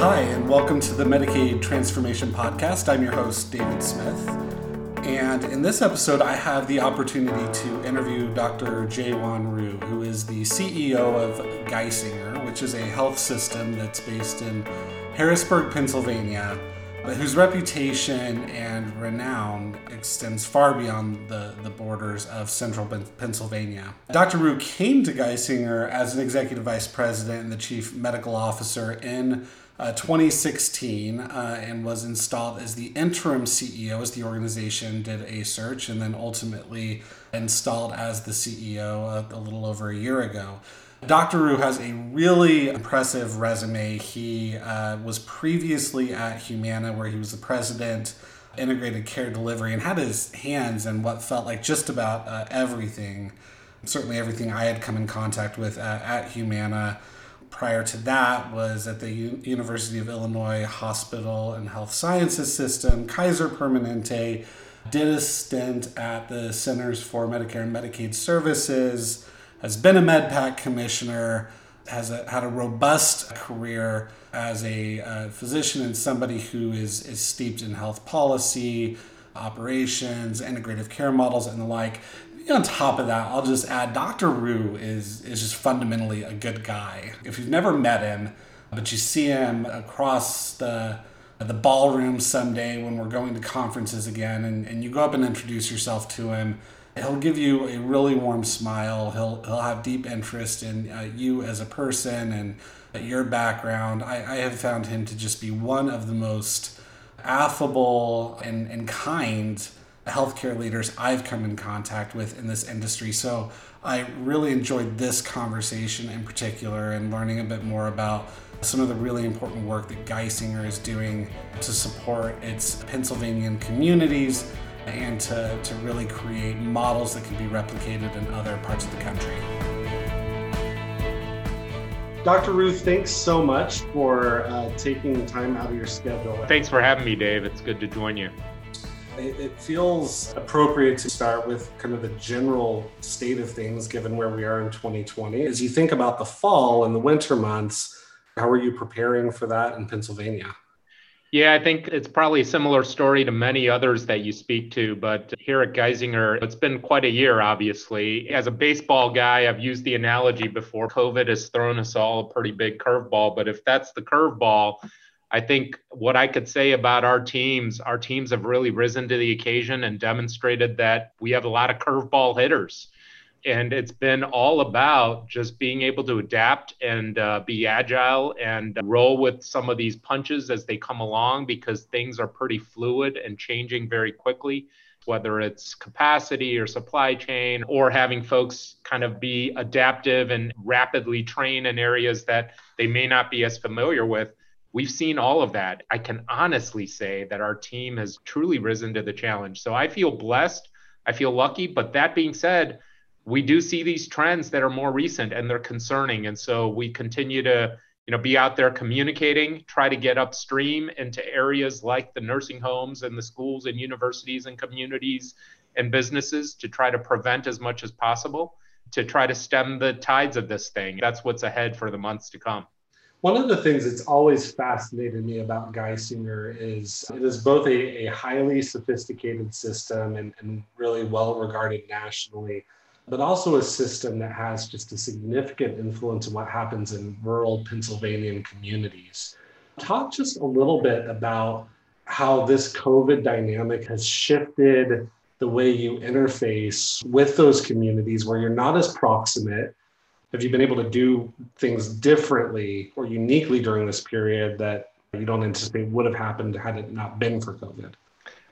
Hi, and welcome to the Medicaid Transformation Podcast. I'm your host, David Smith. And in this episode, I have the opportunity to interview Dr. Jaewon Ryu, who is the CEO of Geisinger, which is a health system that's based in Harrisburg, Pennsylvania, but whose reputation and renown extends far beyond the, the borders of central Pennsylvania. Dr. Ryu came to Geisinger as an executive vice president and the chief medical officer in uh, 2016 uh, and was installed as the interim CEO as the organization did a search and then ultimately installed as the CEO a, a little over a year ago. Dr. Ryu has a really impressive resume. He uh, was previously at Humana, where he was the president, integrated care delivery, and had his hands in what felt like just about uh, everything. Certainly, everything I had come in contact with at Humana prior to that was at the U- University of Illinois Hospital and Health Sciences System, Kaiser Permanente, did a stint at the Centers for Medicare and Medicaid Services, has been a MedPAC commissioner, has a, had a robust career as a physician and somebody who is, is steeped in health policy, operations, integrative care models, and the like on top of that, I'll just add Dr. Ryu is is just fundamentally a good guy. If you've never met him, but you see him across the the ballroom someday when we're going to conferences again and, and you go up and introduce yourself to him, he'll give you a really warm smile. He'll he'll have deep interest in uh, you as a person and your background. I, I have found him to just be one of the most affable and, and kind healthcare leaders I've come in contact with in this industry. So I really enjoyed this conversation in particular and learning a bit more about some of the really important work that Geisinger is doing to support its Pennsylvanian communities and to, to really create models that can be replicated in other parts of the country. Dr. Ryu, thanks so much for uh, taking the time out of your schedule. Thanks for having me, Dave. It's good to join you it, feels appropriate to start with kind of the general state of things given where we are in 2020. As you think about the fall and the winter months, how are you preparing for that in Pennsylvania? Yeah, I think it's probably a similar story to many others that you speak to. But here at Geisinger, it's been quite a year, obviously. As a baseball guy, I've used the analogy before COVID has thrown us all a pretty big curveball. But if that's the curveball, I think what I could say about our teams, our teams have really risen to the occasion and demonstrated that we have a lot of curveball hitters. And it's been all about just being able to adapt and uh, be agile and roll with some of these punches as they come along because things are pretty fluid and changing very quickly, whether it's capacity or supply chain or having folks kind of be adaptive and rapidly train in areas that they may not be as familiar with We've seen all of that. I can honestly say that our team has truly risen to the challenge. So I feel blessed. I feel lucky. But that being said, we do see these trends that are more recent and they're concerning. And so we continue to you know, be out there communicating, try to get upstream into areas like the nursing homes and the schools and universities and communities and businesses to try to prevent as much as possible to try to stem the tides of this thing. That's what's ahead for the months to come. One of the things that's always fascinated me about Geisinger is it is both a, a highly sophisticated system and, and really well regarded nationally, but also a system that has just a significant influence on what happens in rural Pennsylvanian communities. Talk just a little bit about how this COVID dynamic has shifted the way you interface with those communities where you're not as proximate have you been able to do things differently or uniquely during this period that you don't anticipate would have happened had it not been for COVID?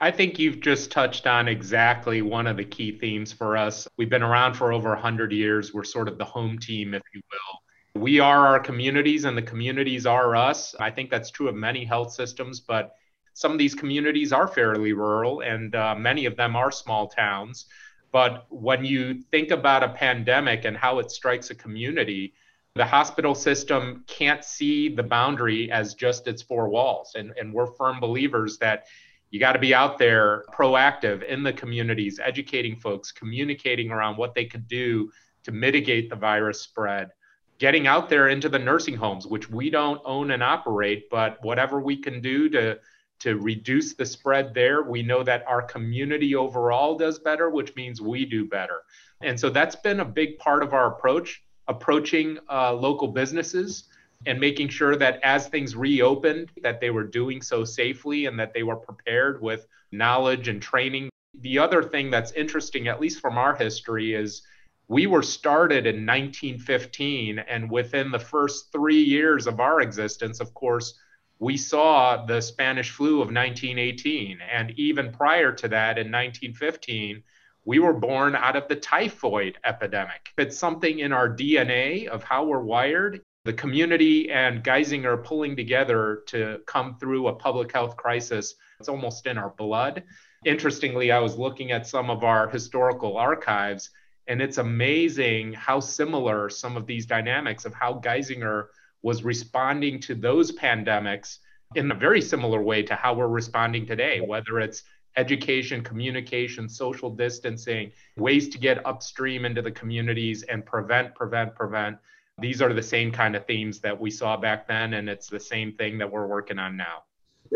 I think you've just touched on exactly one of the key themes for us. We've been around for over 100 years. We're sort of the home team, if you will. We are our communities, and the communities are us. I think that's true of many health systems, but some of these communities are fairly rural, and uh, many of them are small towns. But when you think about a pandemic and how it strikes a community, the hospital system can't see the boundary as just its four walls. And, and we're firm believers that you got to be out there proactive in the communities, educating folks, communicating around what they could do to mitigate the virus spread. getting out there into the nursing homes, which we don't own and operate, but whatever we can do to to reduce the spread there, we know that our community overall does better, which means we do better. And so that's been a big part of our approach, approaching uh, local businesses and making sure that as things reopened, that they were doing so safely and that they were prepared with knowledge and training. The other thing that's interesting, at least from our history, is we were started in 1915, and within the first three years of our existence, of course, we saw the Spanish flu of 1918. And even prior to that, in 1915, we were born out of the typhoid epidemic. It's something in our DNA of how we're wired. The community and Geisinger pulling together to come through a public health crisis, it's almost in our blood. Interestingly, I was looking at some of our historical archives and it's amazing how similar some of these dynamics of how Geisinger was responding to those pandemics in a very similar way to how we're responding today, whether it's education, communication, social distancing, ways to get upstream into the communities and prevent, prevent, prevent. These are the same kind of themes that we saw back then, and it's the same thing that we're working on now.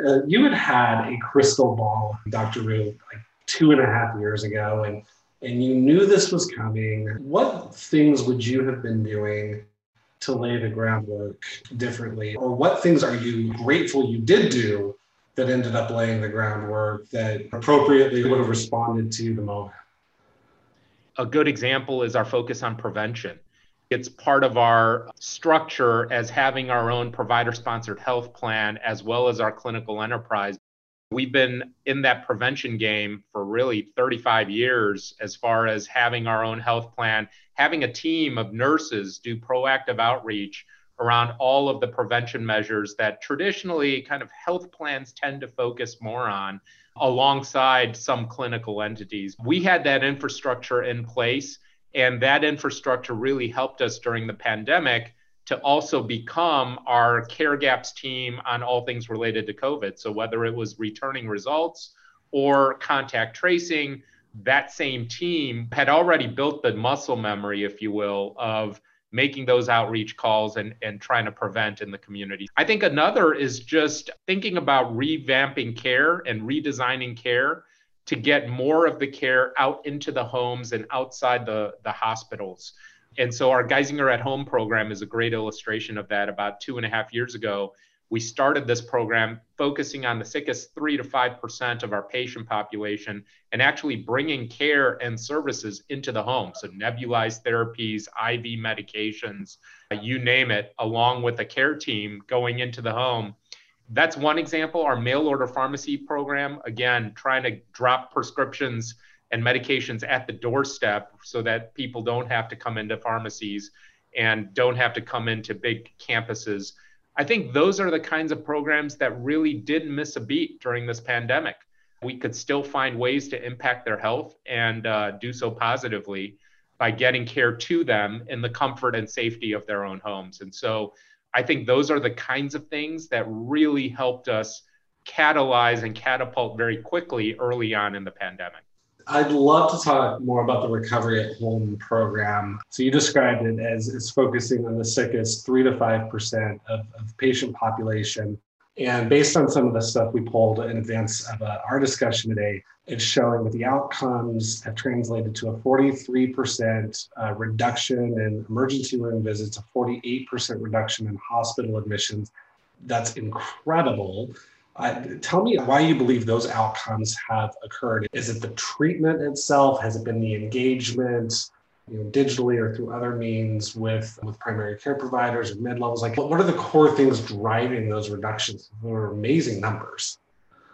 Uh, you had had a crystal ball, Dr. Ryu, like two and a half years ago, and and you knew this was coming, what things would you have been doing to lay the groundwork differently? Or what things are you grateful you did do that ended up laying the groundwork that appropriately would have responded to the moment? A good example is our focus on prevention. It's part of our structure as having our own provider sponsored health plan as well as our clinical enterprise. We've been in that prevention game for really 35 years as far as having our own health plan, having a team of nurses do proactive outreach around all of the prevention measures that traditionally kind of health plans tend to focus more on alongside some clinical entities. We had that infrastructure in place, and that infrastructure really helped us during the pandemic to also become our care gaps team on all things related to COVID. So whether it was returning results or contact tracing, that same team had already built the muscle memory, if you will, of making those outreach calls and, and trying to prevent in the community. I think another is just thinking about revamping care and redesigning care to get more of the care out into the homes and outside the, the hospitals. And so our Geisinger at Home program is a great illustration of that. About two and a half years ago, we started this program focusing on the sickest three to five percent of our patient population and actually bringing care and services into the home. So nebulized therapies, IV medications, you name it, along with a care team going into the home. That's one example. Our mail order pharmacy program, again, trying to drop prescriptions and medications at the doorstep so that people don't have to come into pharmacies and don't have to come into big campuses. I think those are the kinds of programs that really didn't miss a beat during this pandemic. We could still find ways to impact their health and uh, do so positively by getting care to them in the comfort and safety of their own homes. And so I think those are the kinds of things that really helped us catalyze and catapult very quickly early on in the pandemic. I'd love to talk more about the Recovery at Home program. So you described it as it's focusing on the sickest three to five percent of, of patient population. And based on some of the stuff we pulled in advance of uh, our discussion today, it's showing that the outcomes have translated to a 43% uh, reduction in emergency room visits, a 48% reduction in hospital admissions. That's incredible. Uh, tell me why you believe those outcomes have occurred. Is it the treatment itself? Has it been the engagement, you know, digitally or through other means with with primary care providers or mid levels? Like, what are the core things driving those reductions? They're amazing numbers.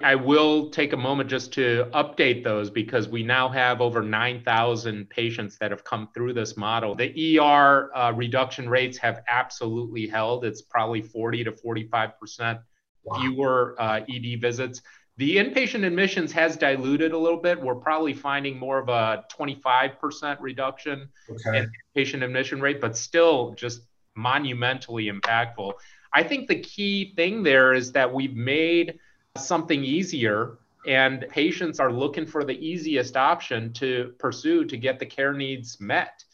I will take a moment just to update those because we now have over 9,000 patients that have come through this model. The ER uh, reduction rates have absolutely held. It's probably 40 to 45 percent. Fewer uh, ED visits. The inpatient admissions has diluted a little bit. We're probably finding more of a 25% reduction okay. in patient admission rate, but still just monumentally impactful. I think the key thing there is that we've made something easier and patients are looking for the easiest option to pursue to get the care needs met.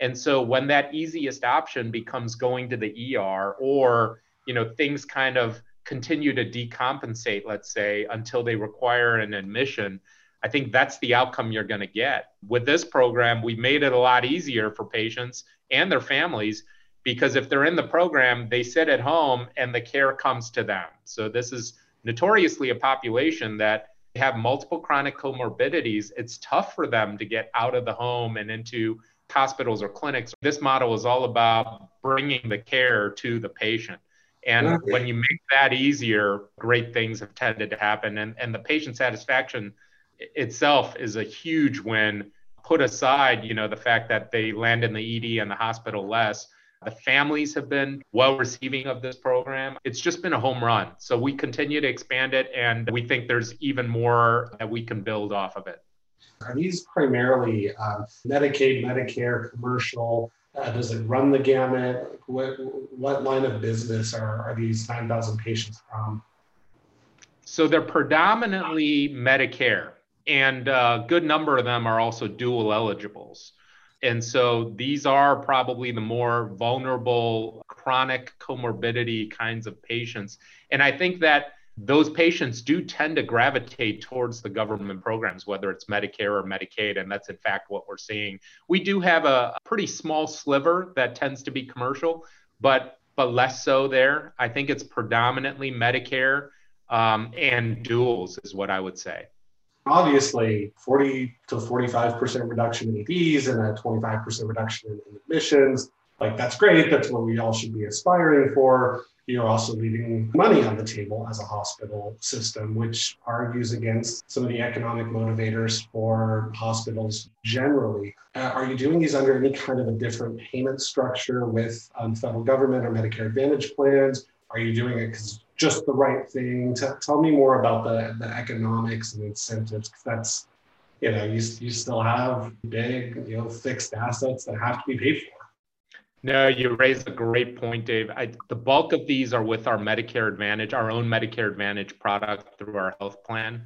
And so when that easiest option becomes going to the ER or, you know, things kind of continue to decompensate, let's say, until they require an admission, I think that's the outcome you're going to get. With this program, we made it a lot easier for patients and their families because if they're in the program, they sit at home and the care comes to them. So this is notoriously a population that have multiple chronic comorbidities. It's tough for them to get out of the home and into hospitals or clinics. This model is all about bringing the care to the patient. And when you make that easier, great things have tended to happen. And, and the patient satisfaction itself is a huge win. Put aside, you know, the fact that they land in the ED and the hospital less. The families have been well receiving of this program. It's just been a home run. So we continue to expand it, and we think there's even more that we can build off of it. Are these primarily um, Medicaid, Medicare, commercial? Uh, does it run the gamut? What, what line of business are, are these 9,000 patients from? So they're predominantly Medicare, and a good number of them are also dual eligibles. And so these are probably the more vulnerable chronic comorbidity kinds of patients. And I think that those patients do tend to gravitate towards the government programs, whether it's Medicare or Medicaid. And that's in fact what we're seeing. We do have a, pretty small sliver that tends to be commercial, but but less so there. I think it's predominantly Medicare um, and duals is what I would say obviously 40 to 45% reduction in EDs and a 25% reduction in admissions. Like that's great. That's what we all should be aspiring for. You're also leaving money on the table as a hospital system, which argues against some of the economic motivators for hospitals generally. Uh, are you doing these under any kind of a different payment structure with um, federal government or Medicare Advantage plans? Are you doing it because just the right thing? T- tell me more about the, the economics and incentives. Because that's, you know, you, you still have big, you know, fixed assets that have to be paid for. No, you raised a great point, Dave. I, the bulk of these are with our Medicare Advantage, our own Medicare Advantage product through our health plan.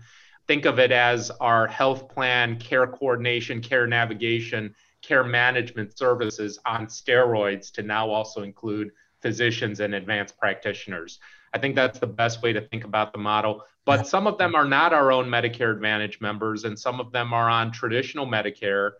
Think of it as our health plan, care coordination, care navigation, care management services on steroids to now also include physicians and advanced practitioners. I think that's the best way to think about the model. But some of them are not our own Medicare Advantage members, and some of them are on traditional Medicare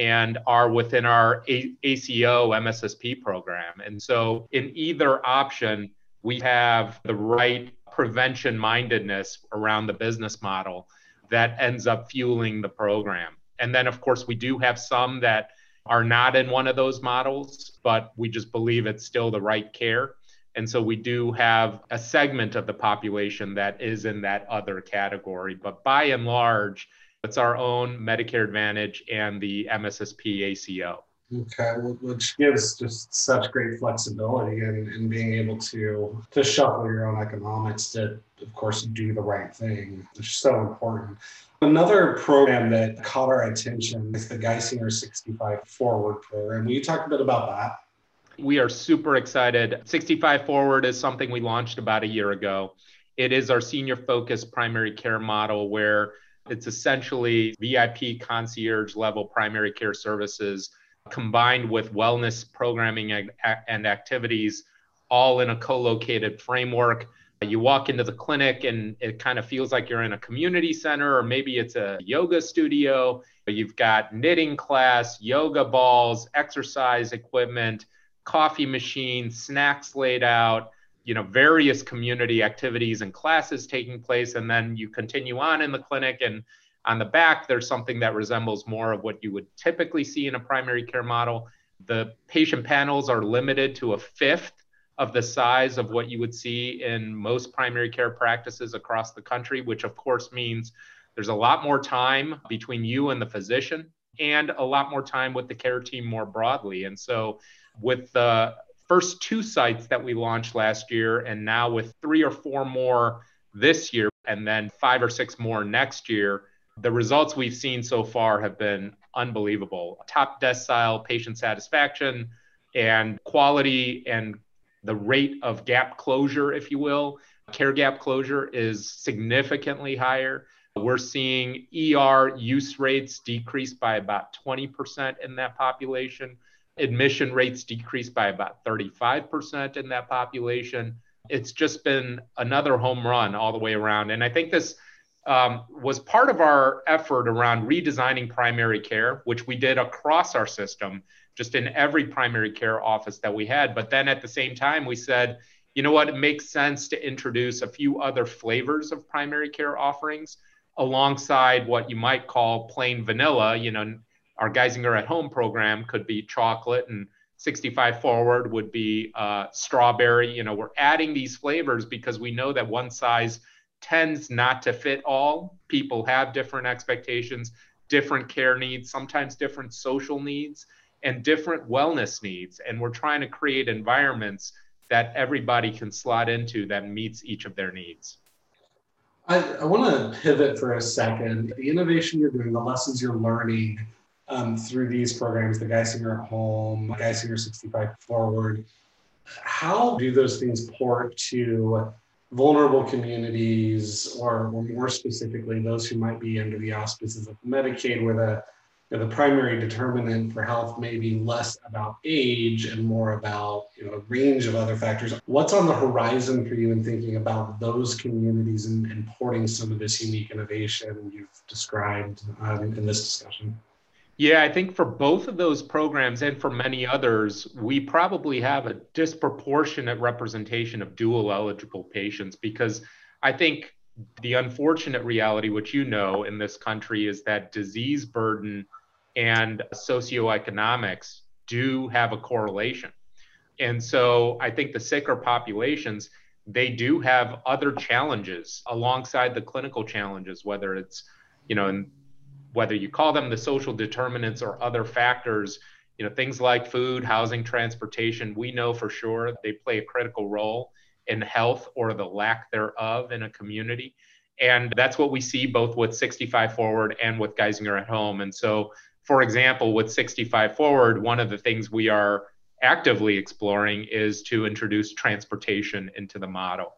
and are within our A- ACO MSSP program. And so, in either option, we have the right prevention mindedness around the business model that ends up fueling the program. And then, of course, we do have some that are not in one of those models, but we just believe it's still the right care. And so we do have a segment of the population that is in that other category. But by and large, it's our own Medicare Advantage and the MSSP ACO. Okay, which gives just such great flexibility and, and being able to to shuffle your own economics to, of course, do the right thing. It's so important. Another program that caught our attention is the Geisinger 65 Forward program. Will you talk a bit about that? We are super excited. 65 Forward is something we launched about a year ago. It is our senior focused primary care model where it's essentially VIP concierge level primary care services combined with wellness programming and activities, all in a co located framework. You walk into the clinic and it kind of feels like you're in a community center, or maybe it's a yoga studio. You've got knitting class, yoga balls, exercise equipment, coffee machine, snacks laid out, you know, various community activities and classes taking place. And then you continue on in the clinic and on the back, there's something that resembles more of what you would typically see in a primary care model. The patient panels are limited to a fifth of the size of what you would see in most primary care practices across the country, which of course means there's a lot more time between you and the physician and a lot more time with the care team more broadly. And so, with the first two sites that we launched last year, and now with three or four more this year, and then five or six more next year, the results we've seen so far have been unbelievable. Top decile patient satisfaction and quality and the rate of gap closure, if you will, care gap closure is significantly higher. We're seeing ER use rates decrease by about 20% in that population. Admission rates decreased by about 35% in that population. It's just been another home run all the way around. And I think this um, was part of our effort around redesigning primary care, which we did across our system, just in every primary care office that we had. But then at the same time, we said, you know what, it makes sense to introduce a few other flavors of primary care offerings alongside what you might call plain vanilla. You know, our Geisinger at Home program could be chocolate and 65 forward would be uh, strawberry. You know, we're adding these flavors because we know that one size tends not to fit all. People have different expectations, different care needs, sometimes different social needs, and different wellness needs. And we're trying to create environments that everybody can slot into that meets each of their needs. I, I want to pivot for a second. The innovation you're doing, the lessons you're learning um, through these programs, the Geisinger Home, Geisinger 65 Forward, how do those things port to vulnerable communities, or, or more specifically, those who might be under the auspices of Medicaid, where the you know, the primary determinant for health may be less about age and more about you know a range of other factors. What's on the horizon for you in thinking about those communities and, and porting some of this unique innovation you've described um, in this discussion? Yeah, I think for both of those programs and for many others, we probably have a disproportionate representation of dual eligible patients because I think the unfortunate reality, which you know in this country, is that disease burden and socioeconomics do have a correlation. And so I think the sicker populations, they do have other challenges alongside the clinical challenges, whether it's, you know, in whether you call them the social determinants or other factors, you know, things like food, housing, transportation, we know for sure they play a critical role in health or the lack thereof in a community. And that's what we see both with 65 Forward and with Geisinger at Home. And so, for example, with 65 Forward, one of the things we are actively exploring is to introduce transportation into the model.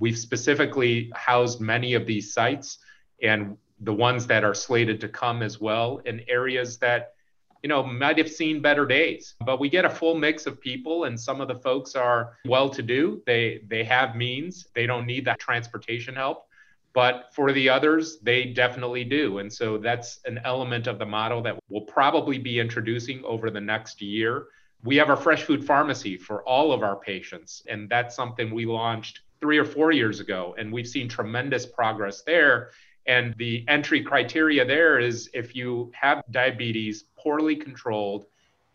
We've specifically housed many of these sites, and the ones that are slated to come as well in areas that you know might have seen better days. But we get a full mix of people and some of the folks are well to do they they have means. They don't need that transportation help. But for the others they definitely do. And so that's an element of the model that we'll probably be introducing over the next year. We have our fresh food pharmacy for all of our patients and that's something we launched three or four years ago and we've seen tremendous progress there and the entry criteria there is if you have diabetes poorly controlled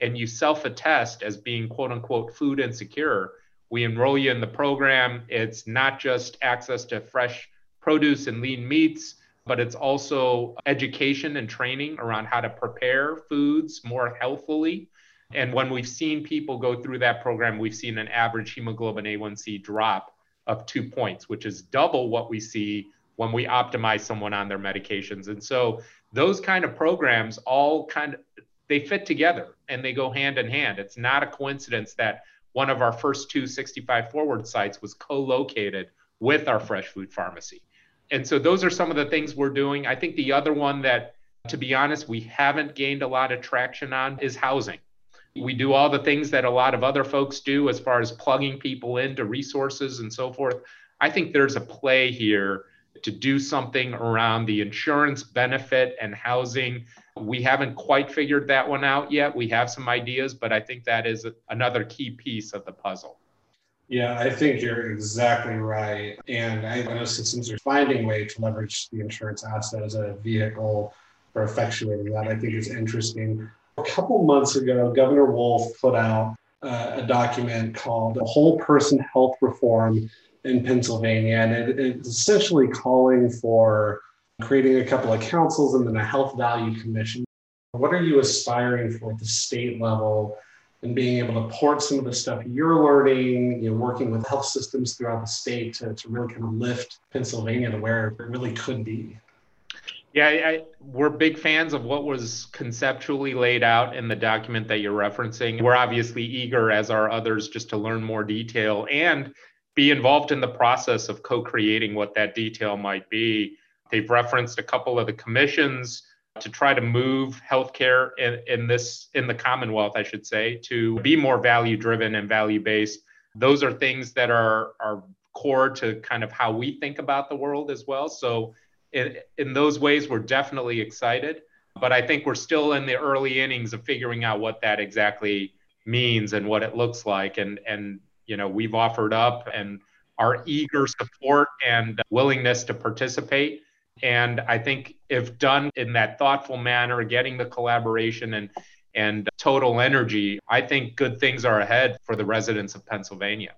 and you self attest as being quote unquote food insecure, we enroll you in the program. It's not just access to fresh produce and lean meats, but it's also education and training around how to prepare foods more healthfully. And when we've seen people go through that program, we've seen an average hemoglobin A1C drop of two points, which is double what we see when we optimize someone on their medications. And so those kind of programs all kind of they fit together and they go hand in hand. It's not a coincidence that one of our first two 65 forward sites was co-located with our fresh food pharmacy. And so those are some of the things we're doing. I think the other one that to be honest we haven't gained a lot of traction on is housing. We do all the things that a lot of other folks do as far as plugging people into resources and so forth. I think there's a play here to do something around the insurance benefit and housing. We haven't quite figured that one out yet. We have some ideas, but I think that is another key piece of the puzzle. Yeah, I think you're exactly right. And I know systems are finding way to leverage the insurance asset as a vehicle for effectuating that. I think is interesting. A couple months ago, Governor Wolf put out uh, a document called Whole Person Health Reform in Pennsylvania, and it, it's essentially calling for creating a couple of councils and then a health value commission. What are you aspiring for at the state level and being able to port some of the stuff you're learning, you know, working with health systems throughout the state to, to really kind of lift Pennsylvania to where it really could be? Yeah, I, we're big fans of what was conceptually laid out in the document that you're referencing. We're obviously eager, as are others, just to learn more detail and be involved in the process of co creating what that detail might be. They've referenced a couple of the commissions. to try to move healthcare in, in this in the Commonwealth, I should say, to be more value driven and value based. Those are things that are are core to kind of how we think about the world as well. So in, in those ways, we're definitely excited. But I think we're still in the early innings of figuring out what that exactly means and what it looks like. And and you know, we've offered up and our eager support and willingness to participate. And I think if done in that thoughtful manner, getting the collaboration and and total energy, I think good things are ahead for the residents of Pennsylvania.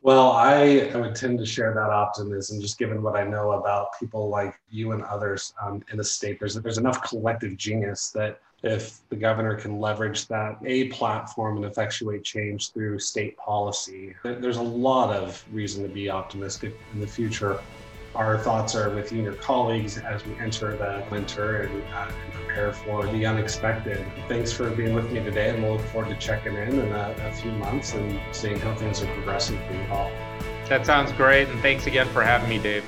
Well, I, I would tend to share that optimism, just given what I know about people like you and others um, in the state. There's there's enough collective genius that if the governor can leverage that a platform and effectuate change through state policy, there's a lot of reason to be optimistic in the future. Our thoughts are with you and your colleagues as we enter the winter and, uh, and prepare for the unexpected. Thanks for being with me today, and we'll look forward to checking in in a, a few months and seeing how things are progressing for you all. That sounds great, and thanks again for having me, Dave.